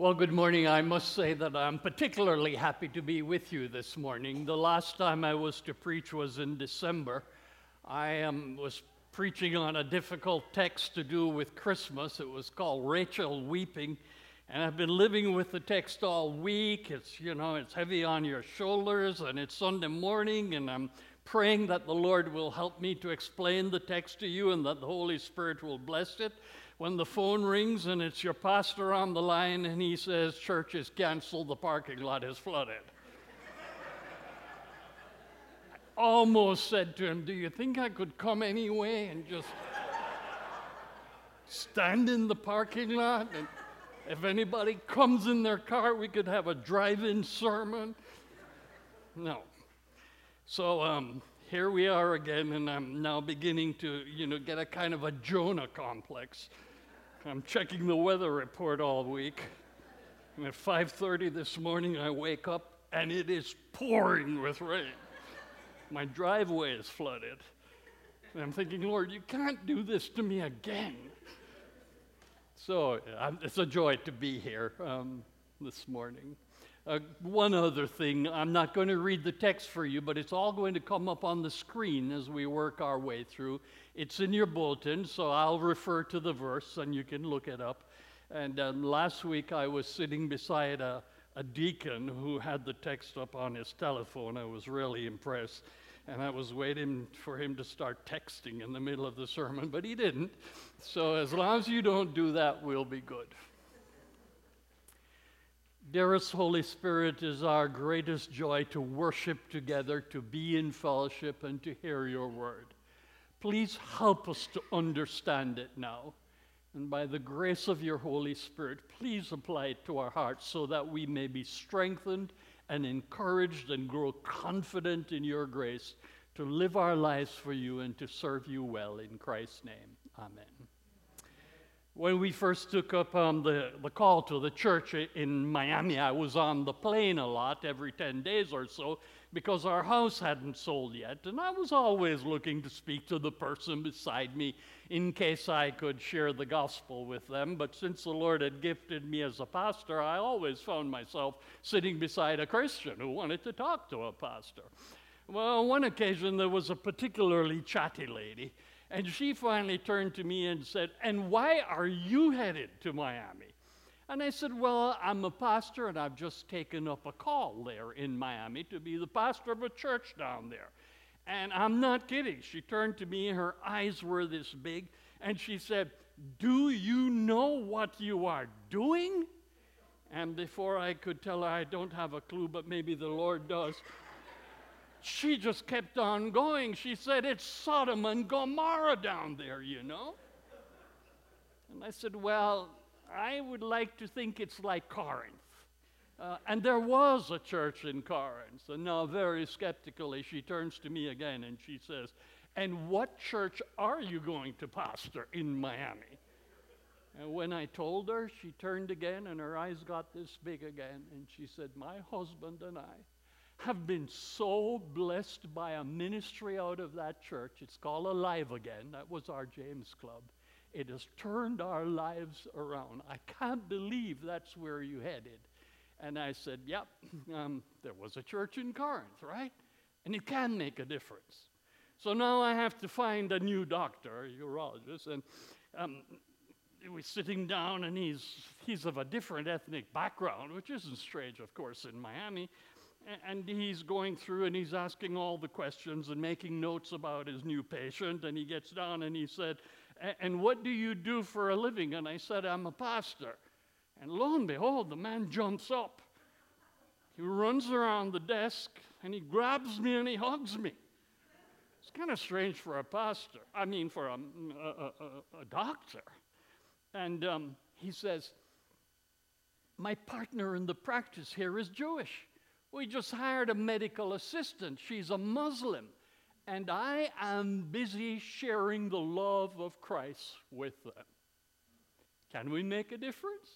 Well, good morning. I must say that I'm particularly happy to be with you this morning. The last time I was to preach was in December. I um, was preaching on a difficult text to do with Christmas. It was called Rachel Weeping. And I've been living with the text all week. It's, you know, it's heavy on your shoulders, and it's Sunday morning, and I'm praying that the Lord will help me to explain the text to you and that the Holy Spirit will bless it when the phone rings and it's your pastor on the line and he says, Church is canceled, the parking lot is flooded. I almost said to him, Do you think I could come anyway and just stand in the parking lot? And if anybody comes in their car, we could have a drive in sermon. No. So um, here we are again, and I'm now beginning to, you know, get a kind of a Jonah complex. I'm checking the weather report all week. And at 5:30 this morning I wake up and it is pouring with rain. My driveway is flooded. And I'm thinking, Lord, you can't do this to me again. So it's a joy to be here um, this morning. Uh, one other thing, I'm not going to read the text for you, but it's all going to come up on the screen as we work our way through. It's in your bulletin, so I'll refer to the verse and you can look it up. And um, last week I was sitting beside a, a deacon who had the text up on his telephone. I was really impressed. And I was waiting for him to start texting in the middle of the sermon, but he didn't. So as long as you don't do that, we'll be good. Dearest Holy Spirit, it is our greatest joy to worship together, to be in fellowship, and to hear your word. Please help us to understand it now. And by the grace of your Holy Spirit, please apply it to our hearts so that we may be strengthened and encouraged and grow confident in your grace to live our lives for you and to serve you well. In Christ's name, amen when we first took up um, the, the call to the church in Miami, I was on the plane a lot every 10 days or so because our house hadn't sold yet. And I was always looking to speak to the person beside me in case I could share the gospel with them. But since the Lord had gifted me as a pastor, I always found myself sitting beside a Christian who wanted to talk to a pastor. Well, on one occasion, there was a particularly chatty lady and she finally turned to me and said, And why are you headed to Miami? And I said, Well, I'm a pastor and I've just taken up a call there in Miami to be the pastor of a church down there. And I'm not kidding. She turned to me, her eyes were this big, and she said, Do you know what you are doing? And before I could tell her I don't have a clue, but maybe the Lord does, she just kept on going. She said, It's Sodom and Gomorrah down there, you know. And I said, Well, I would like to think it's like Corinth. Uh, and there was a church in Corinth. And now, very skeptically, she turns to me again and she says, And what church are you going to pastor in Miami? And when I told her, she turned again and her eyes got this big again. And she said, My husband and I have been so blessed by a ministry out of that church. It's called Alive Again. That was our James Club. It has turned our lives around. I can't believe that's where you headed. And I said, Yep, um, there was a church in Corinth, right? And it can make a difference. So now I have to find a new doctor, a urologist, and um, we're sitting down, and he's, he's of a different ethnic background, which isn't strange, of course, in Miami and he's going through and he's asking all the questions and making notes about his new patient. And he gets down and he said, And what do you do for a living? And I said, I'm a pastor. And lo and behold, the man jumps up. He runs around the desk and he grabs me and he hugs me. It's kind of strange for a pastor, I mean, for a, a, a, a doctor. And um, he says, My partner in the practice here is Jewish. We just hired a medical assistant. She's a Muslim. And I am busy sharing the love of Christ with them. Can we make a difference?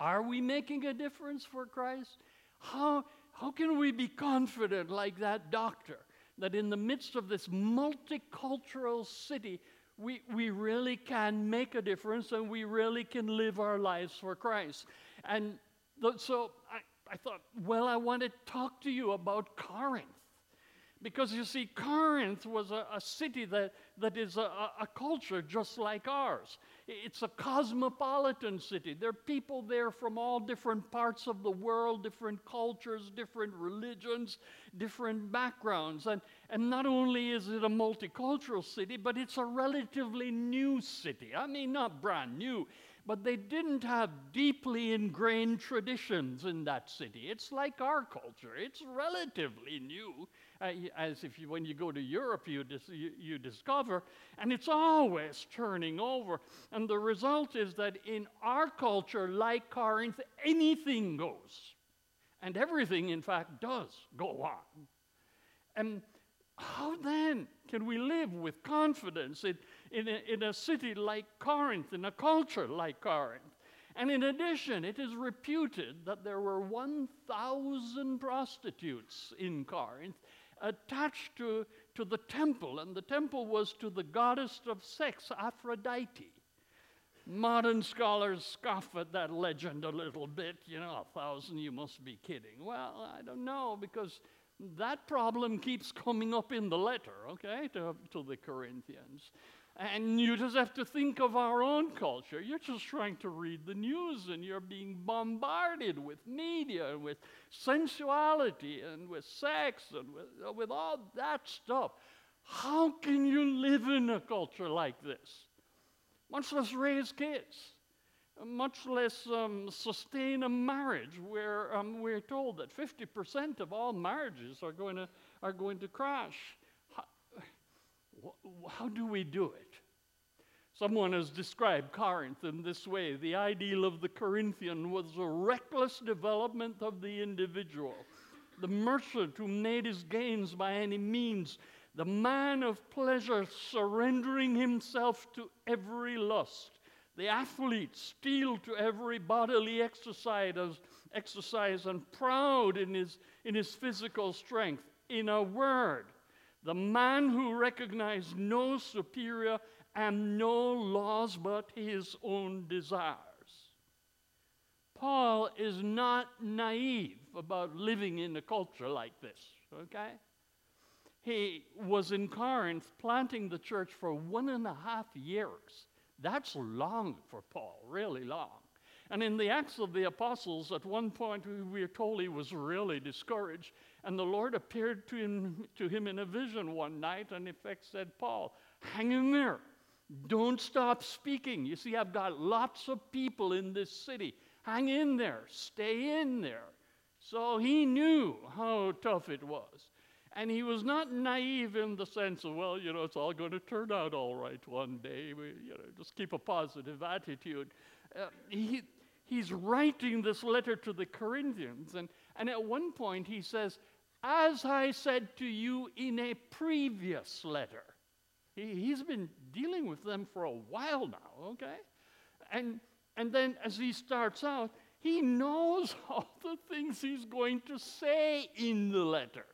Are we making a difference for Christ? How, how can we be confident, like that doctor, that in the midst of this multicultural city, we, we really can make a difference and we really can live our lives for Christ? And so I, thought, well, I want to talk to you about Corinth. Because you see, Corinth was a, a city that, that is a, a, culture just like ours. It's a cosmopolitan city. There are people there from all different parts of the world, different cultures, different religions, different backgrounds. And, and not only is it a multicultural city, but it's a relatively new city. I mean, not brand new, but they didn't have deeply ingrained traditions in that city. It's like our culture, it's relatively new uh, as if you, when you go to Europe, you, dis, you, you discover, and it's always turning over. And the result is that in our culture, like Corinth, anything goes. And everything, in fact, does go on. And how then can we live with confidence in, a, in a city like Corinth, in a culture like Corinth? And in addition, it is reputed that there were 1,000 prostitutes in Corinth attached to, to the temple, and the temple was to the goddess of sex, Aphrodite. Modern scholars scoff at that legend a little bit. You know, a thousand, you must be kidding. Well, I don't know, because that problem keeps coming up in the letter, okay, to, to the Corinthians. And you just have to think of our own culture. You're just trying to read the news and you're being bombarded with media and with sensuality and with sex and with, with all that stuff. How can you live in a culture like this? Much less raise kids, much less um, sustain a marriage where um, we're told that 50% of all marriages are going to, are going to crash how do we do it? Someone has described Corinth in this way the ideal of the Corinthian was a reckless development of the individual, the merchant who made his gains by any means, the man of pleasure surrendering himself to every lust, the athlete steeled to every bodily exercise, exercise and proud in his, in his physical strength. In a word, the man who recognized no superior and no laws but his own desires. Paul is not naive about living in a culture like this, okay? He was in Corinth planting the church for one and a half years. That's long for Paul, really long. And in the Acts of the Apostles, at one point we are told he was really discouraged. And the Lord appeared to him, to him in a vision one night and, in effect, said, Paul, hang in there. Don't stop speaking. You see, I've got lots of people in this city. Hang in there. Stay in there. So he knew how tough it was. And he was not naive in the sense of, well, you know, it's all going to turn out all right one day. We, you know, just keep a positive attitude. Uh, he, he's writing this letter to the Corinthians. And, and at one point he says, as I said to you in a previous letter. He, he's been dealing with them for a while now, okay? And, and then as he starts out, he knows all the things he's going to say in the letter.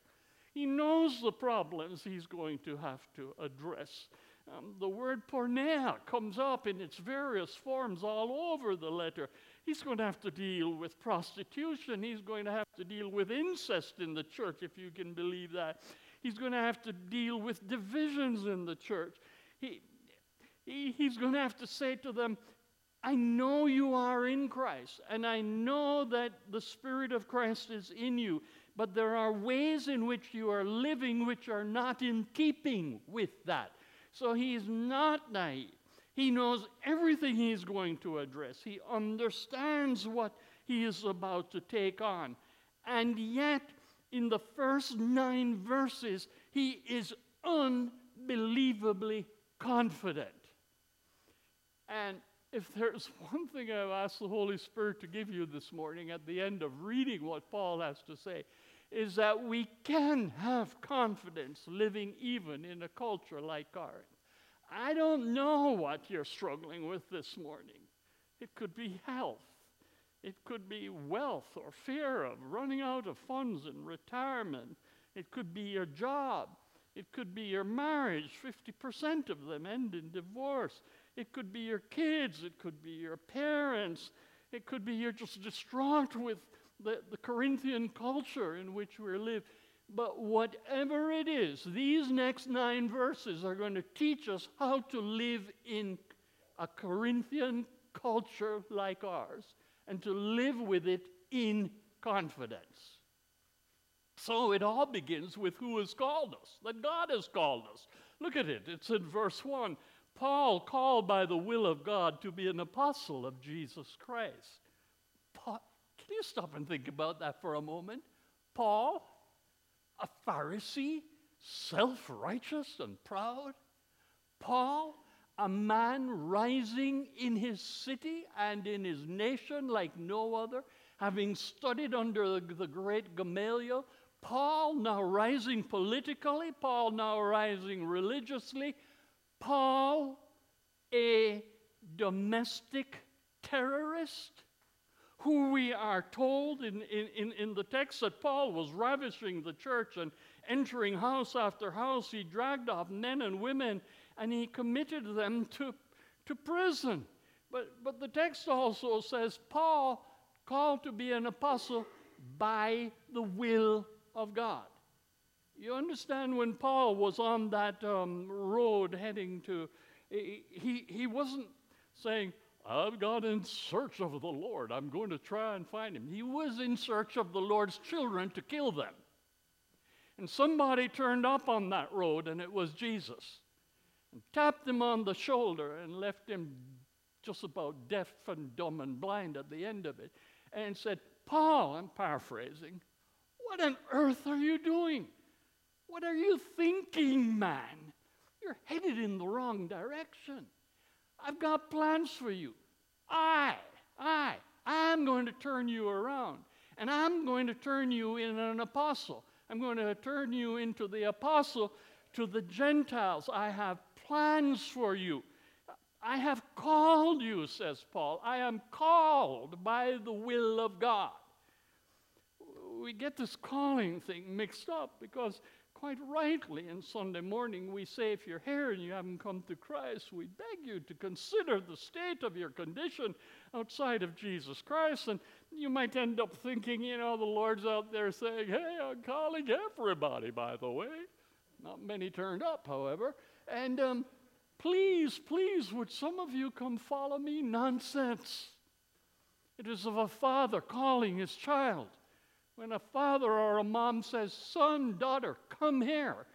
He knows the problems he's going to have to address. Um, the word porneia comes up in its various forms all over the letter. He's going to have to deal with prostitution. He's going to have to deal with incest in the church, if you can believe that. He's going to have to deal with divisions in the church. He, he, he's going to have to say to them, I know you are in Christ, and I know that the Spirit of Christ is in you, but there are ways in which you are living which are not in keeping with that. So he's not naive. He knows everything he's going to address. He understands what he is about to take on. And yet, in the first nine verses, he is unbelievably confident. And if there's one thing I've asked the Holy Spirit to give you this morning at the end of reading what Paul has to say, is that we can have confidence living even in a culture like ours. I don't know what you're struggling with this morning. It could be health. It could be wealth or fear of running out of funds in retirement. It could be your job. It could be your marriage. 50% of them end in divorce. It could be your kids. It could be your parents. It could be you're just distraught with the, the Corinthian culture in which we live. But whatever it is, these next nine verses are going to teach us how to live in a Corinthian culture like ours and to live with it in confidence. So it all begins with who has called us, that God has called us. Look at it, it's in verse 1. Paul, called by the will of God to be an apostle of Jesus Christ. Paul, can you stop and think about that for a moment? Paul, a Pharisee, self righteous and proud. Paul, a man rising in his city and in his nation like no other, having studied under the, the great Gamaliel. Paul now rising politically, Paul now rising religiously, Paul a domestic terrorist who we are told in, in, in the text that Paul was ravishing the church and entering house after house. He dragged off men and women and he committed them to, to prison. But, but the text also says Paul called to be an apostle by the will of God. You understand when Paul was on that um, road heading to, he, he wasn't saying, I've gone in search of the Lord. I'm going to try and find him. He was in search of the Lord's children to kill them. And somebody turned up on that road, and it was Jesus, and tapped him on the shoulder and left him just about deaf and dumb and blind at the end of it, and said, Paul, I'm paraphrasing, what on earth are you doing? What are you thinking, man? You're headed in the wrong direction. I've got plans for you. I, I, I'm going to turn you around. And I'm going to turn you in an apostle. I'm going to turn you into the apostle to the Gentiles. I have plans for you. I have called you, says Paul. I am called by the will of God. We get this calling thing mixed up because quite rightly in Sunday morning, we say, if you're here and you haven't come to Christ, we beg you to consider the state of your condition outside of Jesus Christ. And you might end up thinking, you know, the Lord's out there saying, hey, I'm calling everybody, by the way. Not many turned up, however. And um, please, please, would some of you come follow me? Nonsense. It is of a father calling his child. When a father or a mom says, son, daughter, come here,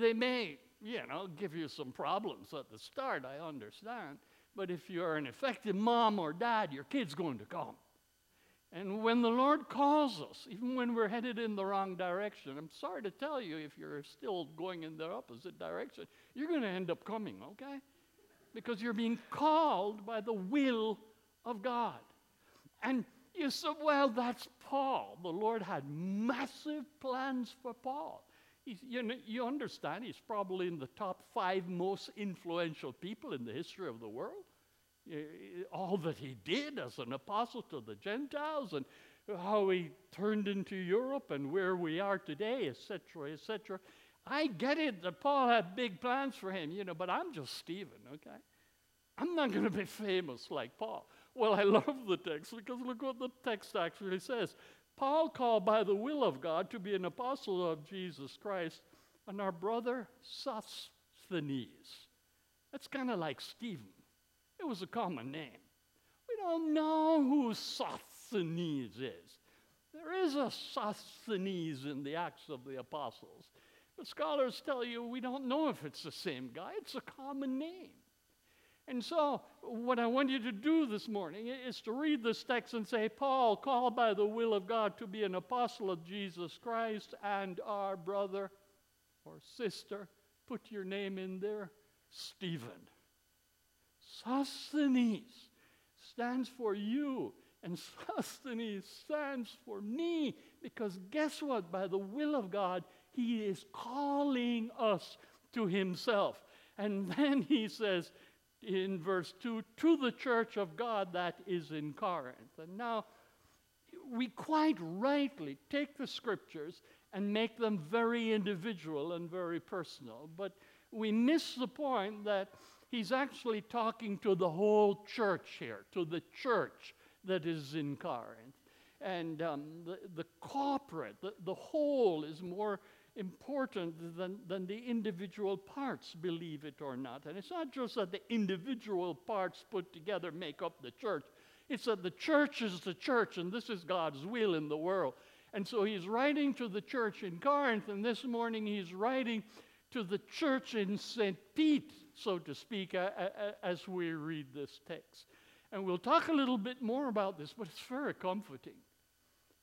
they may, you know, give you some problems at the start, I understand. But if you're an effective mom or dad, your kid's going to come. And when the Lord calls us, even when we're headed in the wrong direction, I'm sorry to tell you, if you're still going in the opposite direction, you're going to end up coming, okay? Because you're being called by the will of God. And you said, well, that's Paul. The Lord had massive plans for Paul. He's, you, know, you understand, he's probably in the top five most influential people in the history of the world. Eh, eh, all that he did as an apostle to the Gentiles and how he turned into Europe and where we are today, etc., etc. I get it that Paul had big plans for him, you know, but I'm just Stephen, okay? I'm not going to be famous like Paul. Well, I love the text because look what the text actually says. Paul called by the will of God to be an apostle of Jesus Christ, and our brother Sosthenes. That's kind of like Stephen. It was a common name. We don't know who Sosthenes is. There is a Sosthenes in the Acts of the Apostles. But scholars tell you we don't know if it's the same guy. It's a common name. And so, what I want you to do this morning is to read this text and say, Paul, called by the will of God to be an apostle of Jesus Christ, and our brother or sister, put your name in there, Stephen. Sosthenes stands for you, and Sosthenes stands for me, because guess what? By the will of God, he is calling us to himself. And then he says, in verse 2 to the church of God that is in Corinth. And now, we quite rightly take the scriptures and make them very individual and very personal, but we miss the point that he's actually talking to the whole church here, to the church that is in Corinth. And um, the, the corporate, the, the whole is more important than, than the individual parts, believe it or not. And it's not just that the individual parts put together make up the church, it's that the church is the church, and this is God's will in the world. And so he's writing to the church in Corinth, and this morning he's writing to the church in St. Pete, so to speak, as we read this text. And we'll talk a little bit more about this, but it's very comforting.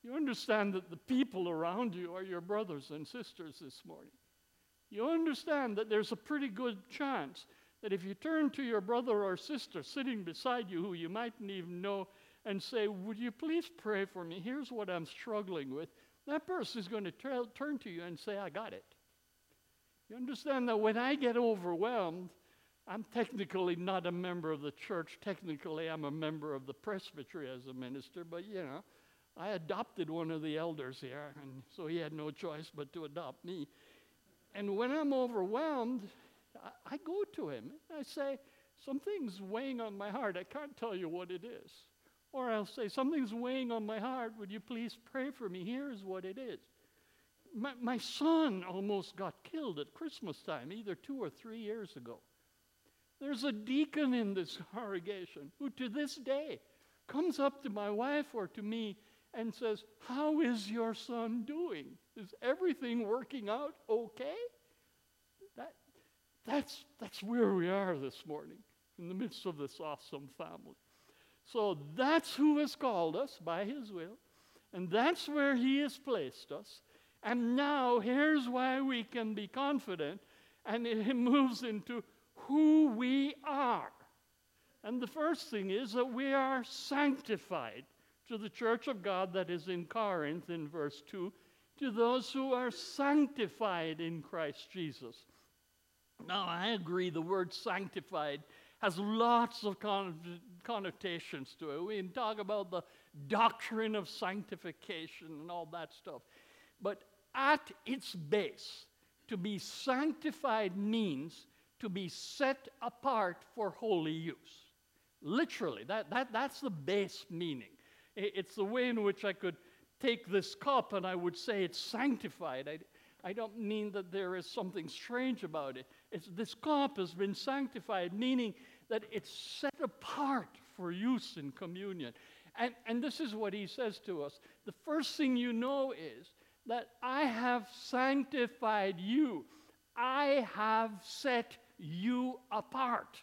You understand that the people around you are your brothers and sisters this morning. You understand that there's a pretty good chance that if you turn to your brother or sister sitting beside you who you mightn't even know and say, Would you please pray for me? Here's what I'm struggling with. That person is going to turn to you and say, I got it. You understand that when I get overwhelmed, I'm technically not a member of the church. Technically, I'm a member of the presbytery as a minister, but you know, I adopted one of the elders here, and so he had no choice but to adopt me. And when I'm overwhelmed, I, go to him. and I say, Something's weighing on my heart. I can't tell you what it is. Or I'll say, Something's weighing on my heart. Would you please pray for me? Here's what it is. My, my son almost got killed at Christmas time, either two or three years ago. There's a deacon in this congregation who, to this day, comes up to my wife or to me and says, How is your son doing? Is everything working out okay? That, that's, that's where we are this morning, in the midst of this awesome family. So that's who has called us by his will, and that's where he has placed us. And now here's why we can be confident, and it moves into who we are. And the first thing is that we are sanctified to the church of God that is in Corinth in verse 2, to those who are sanctified in Christ Jesus. Now, I agree the word sanctified has lots of connotations to it. We can talk about the doctrine of sanctification and all that stuff. But at its base, to be sanctified means to be set apart for holy use. Literally, that, that, that's the base meaning. It's the way in which I could take this cup and I would say it's sanctified. I, I don't mean that there is something strange about it. It's, this cup has been sanctified, meaning that it's set apart for use in communion. And, and this is what he says to us. The first thing you know is that I have sanctified you, I have set you apart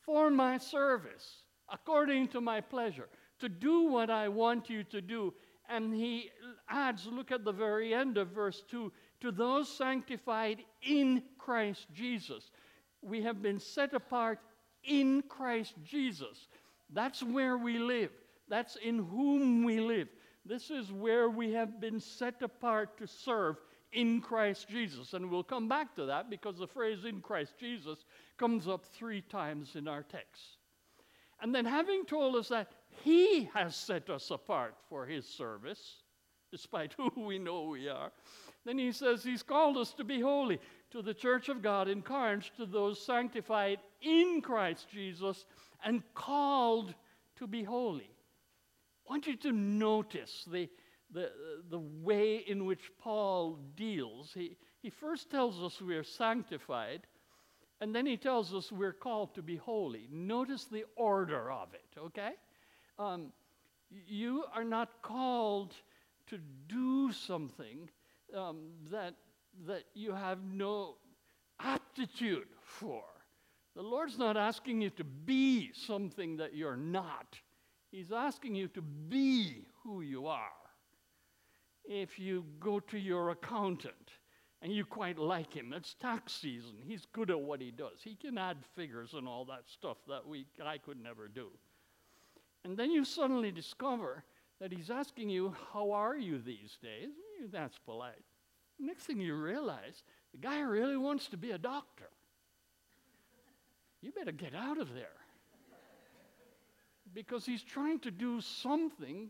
for my service, according to my pleasure to do what I want you to do. And he adds, look at the very end of verse 2 to those sanctified in Christ Jesus. We have been set apart in Christ Jesus. That's where we live, that's in whom we live. This is where we have been set apart to serve in Christ Jesus. And we'll come back to that because the phrase in Christ Jesus comes up three times in our text. And then, having told us that, he has set us apart for His service, despite who we know we are. Then he says He's called us to be holy, to the church of God in Corinth, to those sanctified in Christ Jesus and called to be holy. I want you to notice the, the, the way in which Paul deals. He, he first tells us we are sanctified, and then he tells us we're called to be holy. Notice the order of it, okay? Um, you are not called to do something um, that, that you have no aptitude for. The Lord's not asking you to be something that you're not. He's asking you to be who you are. If you go to your accountant and you quite like him, it's tax season. He's good at what he does. He can add figures and all that stuff that we, I could never do. And then you suddenly discover that he's asking you, How are you these days? That's polite. Next thing you realize, the guy really wants to be a doctor. You better get out of there. Because he's trying to do something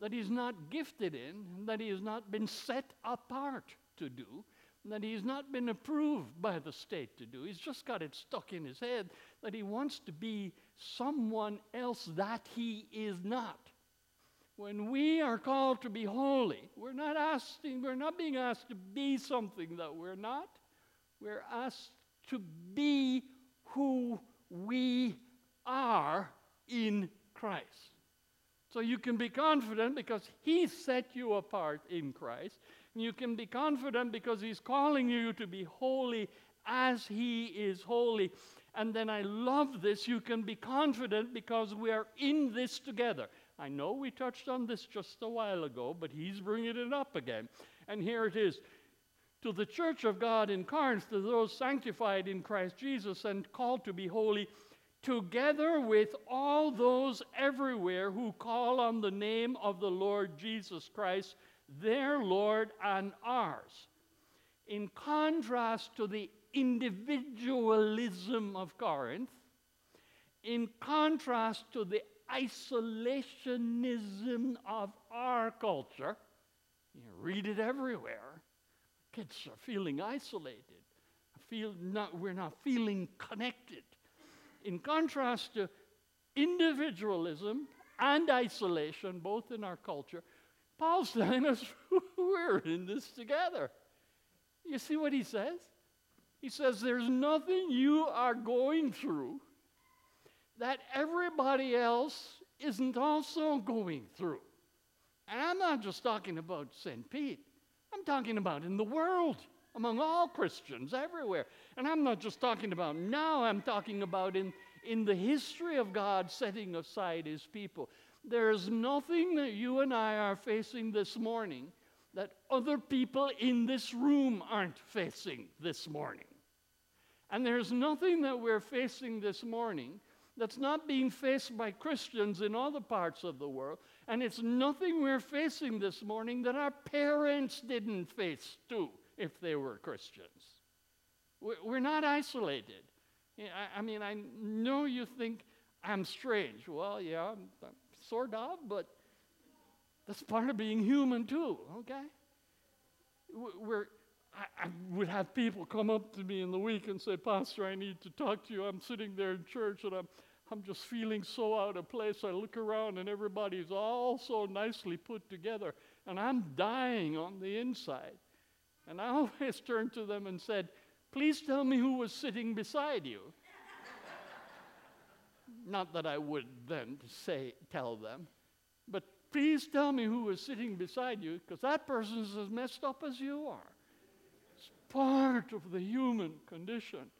that he's not gifted in, that he has not been set apart to do. That he's not been approved by the state to do. He's just got it stuck in his head that he wants to be someone else that he is not. When we are called to be holy, we're not asking, we're not being asked to be something that we're not. We're asked to be who we are in Christ. So you can be confident because He set you apart in Christ. You can be confident because He's calling you to be holy as He is holy. And then I love this. You can be confident because we are in this together. I know we touched on this just a while ago, but He's bringing it up again. And here it is to the church of God in Corinth, to those sanctified in Christ Jesus and called to be holy, together with all those everywhere who call on the name of the Lord Jesus Christ, their Lord and ours. In contrast to the individualism of Corinth, in contrast to the isolationism of our culture, you read it everywhere. Kids are feeling isolated. Feel not, we're not feeling connected. In contrast to individualism and isolation, both in our culture, Paul's telling us we're in this together. You see what he says? He says, There's nothing you are going through that everybody else isn't also going through. And I'm not just talking about St. Pete, I'm talking about in the world, among all Christians everywhere. And I'm not just talking about now, I'm talking about in, in the history of God setting aside his people. There's nothing that you and I are facing this morning that other people in this room aren't facing this morning. And there's nothing that we're facing this morning that's not being faced by Christians in other parts of the world. And it's nothing we're facing this morning that our parents didn't face too if they were Christians. We're not isolated. I mean, I know you think I'm strange. Well, yeah, I'm, sort of, but that's part of being human too, okay? We're, I, I, would have people come up to me in the week and say, Pastor, I need to talk to you. I'm sitting there in church and I'm, I'm just feeling so out of place. I look around and everybody's all so nicely put together, and I'm dying on the inside. And I always turned to them and said, Please tell me who was sitting beside you. Not that I would then say, tell them, but please tell me who was sitting beside you, because that person is as messed up as you are. It's part of the human condition.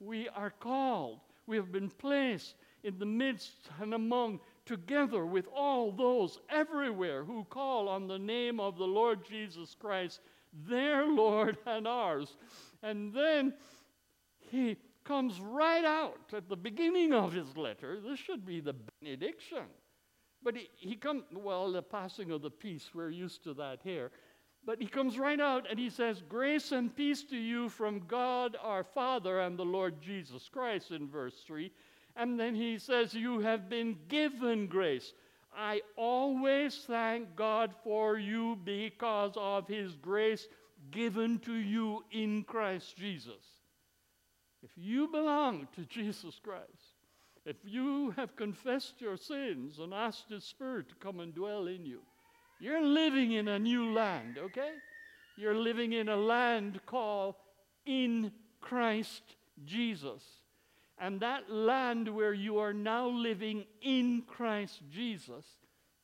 We are called, we have been placed in the midst and among, together with all those everywhere who call on the name of the Lord Jesus Christ, their Lord and ours. And then he comes right out at the beginning of his letter. This should be the benediction. But he, he comes, well, the passing of the peace, we're used to that here. But he comes right out and he says, Grace and peace to you from God our Father and the Lord Jesus Christ in verse 3. And then he says, You have been given grace. I always thank God for you because of his grace given to you in Christ Jesus. If you belong to Jesus Christ, if you have confessed your sins and asked His Spirit to come and dwell in you, you're living in a new land, okay? You're living in a land called in Christ Jesus. And that land where you are now living in Christ Jesus,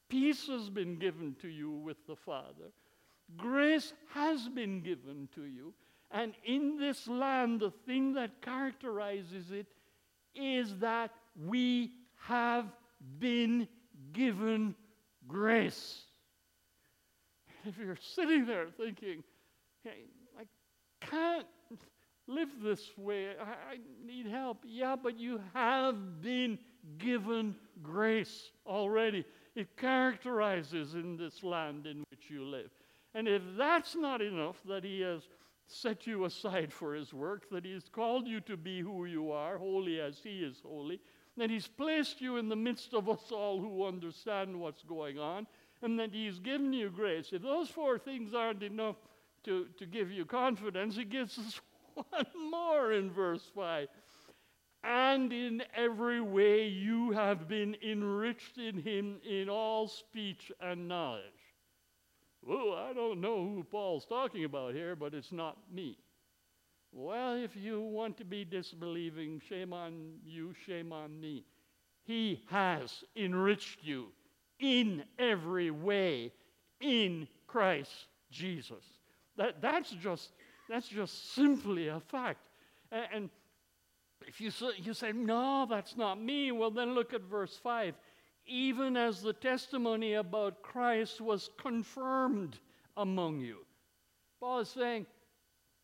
peace has been given to you with the Father. Grace has been given to you. And in this land, the thing that characterizes it is that we have been given grace. If you're sitting there thinking, hey, I can't live this way, I, I need help. Yeah, but you have been given grace already. It characterizes in this land in which you live. And if that's not enough, that He has set you aside for his work, that he's called you to be who you are, holy as he is holy, that he's placed you in the midst of us all who understand what's going on, and that he's given you grace. If those four things aren't enough to, to give you confidence, he gives us one more in verse 5. And in every way you have been enriched in him in all speech and knowledge. Well, I don't know who Paul's talking about here, but it's not me. Well, if you want to be disbelieving, shame on you, shame on me. He has enriched you in every way in Christ Jesus. That, that's, just, that's just simply a fact. And, and if you you say, no, that's not me, well, then look at verse 5. Even as the testimony about Christ was confirmed among you. Paul is saying,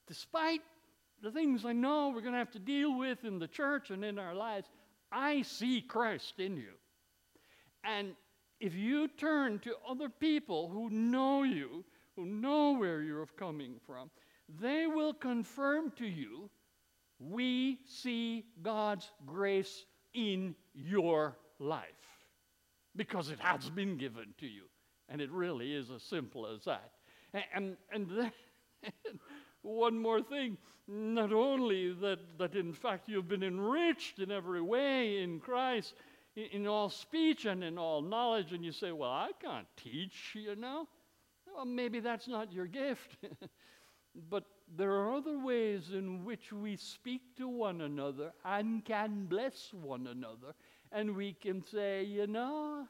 despite the things I know we're going to have to deal with in the church and in our lives, I see Christ in you. And if you turn to other people who know you, who know where you're coming from, they will confirm to you we see God's grace in your life because it has been given to you. And it really is as simple as that. And, and then, one more thing not only that, that in fact you've been enriched in every way in Christ, in, in all speech and in all knowledge, and you say, Well, I can't teach, you know. Well, maybe that's not your gift. but there are other ways in which we speak to one another and can bless one another. And we can say, you know,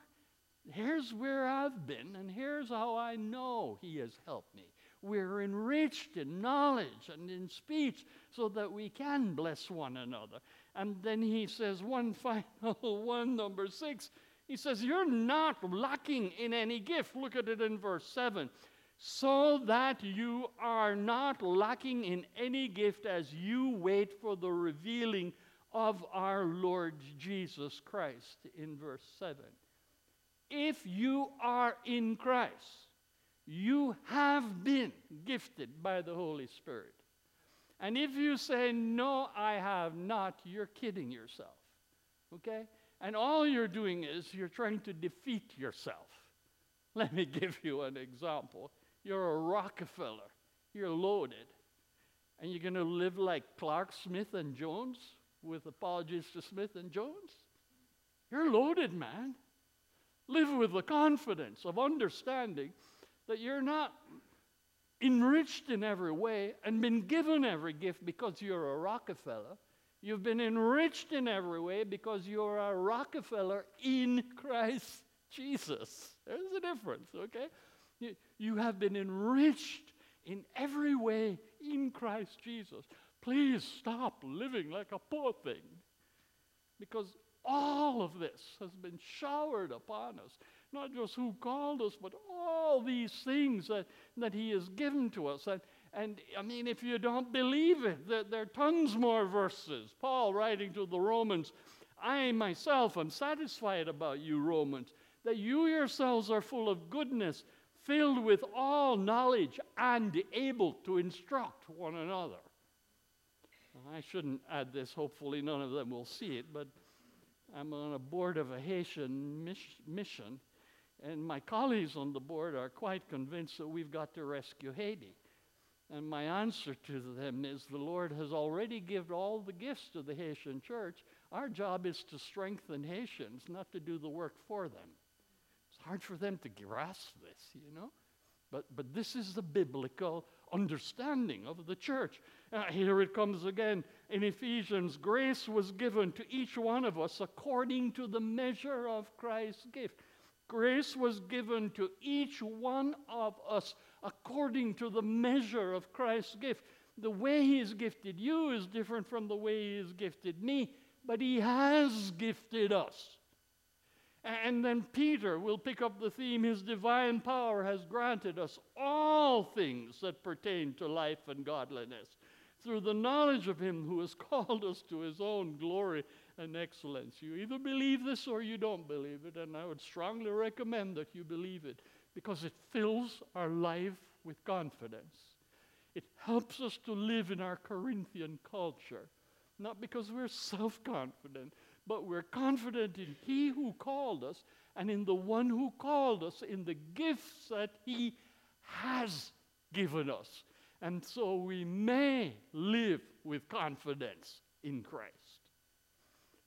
here's where I've been, and here's how I know He has helped me. We're enriched in knowledge and in speech so that we can bless one another. And then he says, one final one, number six, he says, You're not lacking in any gift. Look at it in verse 7 so that you are not lacking in any gift as you wait for the revealing of our Lord Jesus Christ in verse 7. If you are in Christ, you have been gifted by the Holy Spirit. And if you say, No, I have not, you're kidding yourself. Okay? And all you're doing is you're trying to defeat yourself. Let me give you an example. You're a Rockefeller, you're loaded. And you're going to live like Clark Smith and Jones, with apologies to Smith and Jones? You're loaded, man. Live with the confidence of understanding that you're not enriched in every way and been given every gift because you're a Rockefeller. You've been enriched in every way because you're a Rockefeller in Christ Jesus. There's a difference, okay? You, you have been enriched in every way in Christ Jesus. Please stop living like a poor thing because all of this has been showered upon us not just who called us, but all these things that, that He has given to us. And, and I mean, if you don't believe it, there, there are tons more verses. Paul writing to the Romans, I myself am satisfied about you, Romans, that you yourselves are full of goodness, filled with all knowledge, and able to instruct one another. I shouldn't add this, hopefully, none of them will see it, but I'm on a board of a Haitian mission, and my colleagues on the board are quite convinced that we've got to rescue Haiti. And my answer to them is the Lord has already given all the gifts to the Haitian church. Our job is to strengthen Haitians, not to do the work for them. It's hard for them to grasp this, you know? But, but this is the biblical understanding of the church. Uh, here it comes again in Ephesians grace was given to each one of us according to the measure of Christ's gift. Grace was given to each one of us according to the measure of Christ's gift. The way He has gifted you is different from the way He has gifted me, but He has gifted us. And then Peter will pick up the theme His divine power has granted us all things that pertain to life and godliness through the knowledge of Him who has called us to His own glory and excellence. You either believe this or you don't believe it, and I would strongly recommend that you believe it because it fills our life with confidence. It helps us to live in our Corinthian culture, not because we're self confident, but we're confident in He who called us and in the one who called us, in the gifts that He has given us. and so we may live with confidence in Christ.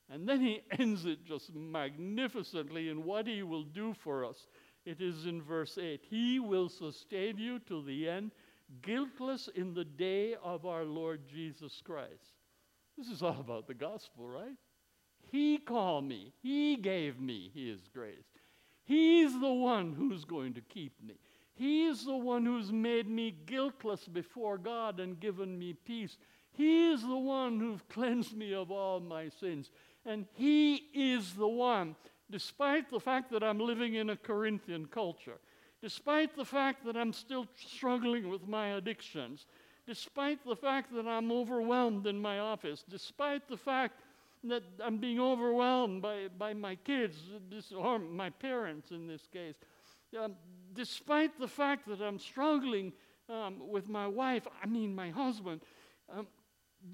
And then he ends it just magnificently in what he will do for us. It is in verse 8 He will sustain you to the end, guiltless in the day of our Lord Jesus Christ. This is all about the gospel, right? He called me, He gave me His grace. He's the one who's going to keep me. He's the one who's made me guiltless before God and given me peace. He's the one who's cleansed me of all my sins. And He is the one, despite the fact that I'm living in a Corinthian culture, despite the fact that I'm still struggling with my addictions, despite the fact that I'm overwhelmed in my office, despite the fact that I'm being overwhelmed by, by my kids, or my parents in this case, um, despite the fact that I'm struggling um, with my wife, I mean my husband, um,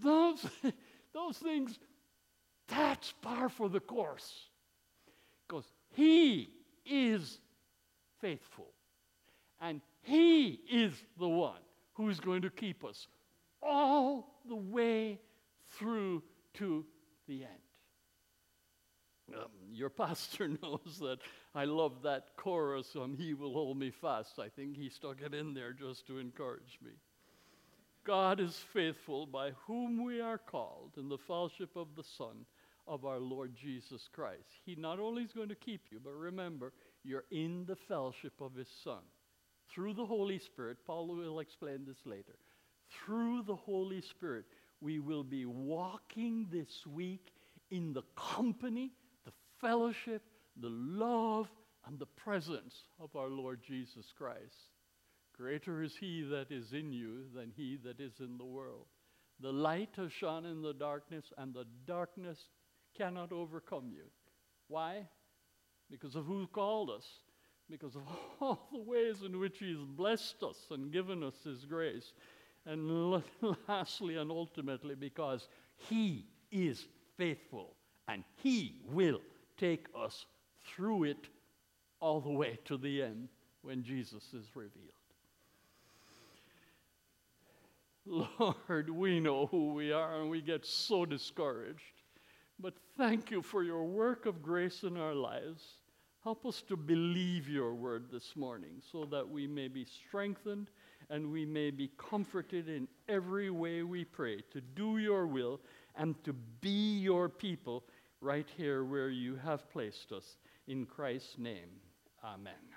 those, those things, that's par for the course. Because He is faithful. And He is the one who's going to keep us all the way through to the end. Um, your pastor knows that I love that chorus on He Will Hold Me Fast. I think he stuck it in there just to encourage me. God is faithful by whom we are called in the fellowship of the Son of our Lord Jesus Christ. He not only is going to keep you, but remember, you're in the fellowship of His Son. Through the Holy Spirit, Paul will explain this later. Through the Holy Spirit, we will be walking this week in the company, the fellowship, the love, and the presence of our Lord Jesus Christ. Greater is he that is in you than he that is in the world. The light has shone in the darkness, and the darkness cannot overcome you. Why? Because of who called us, because of all the ways in which He has blessed us and given us His grace. And lastly and ultimately, because He is faithful and He will take us through it all the way to the end when Jesus is revealed. Lord, we know who we are and we get so discouraged. But thank you for your work of grace in our lives. Help us to believe your word this morning so that we may be strengthened and we may be comforted in every way we pray to do your will and to be your people right here where you have placed us. In Christ's name, amen.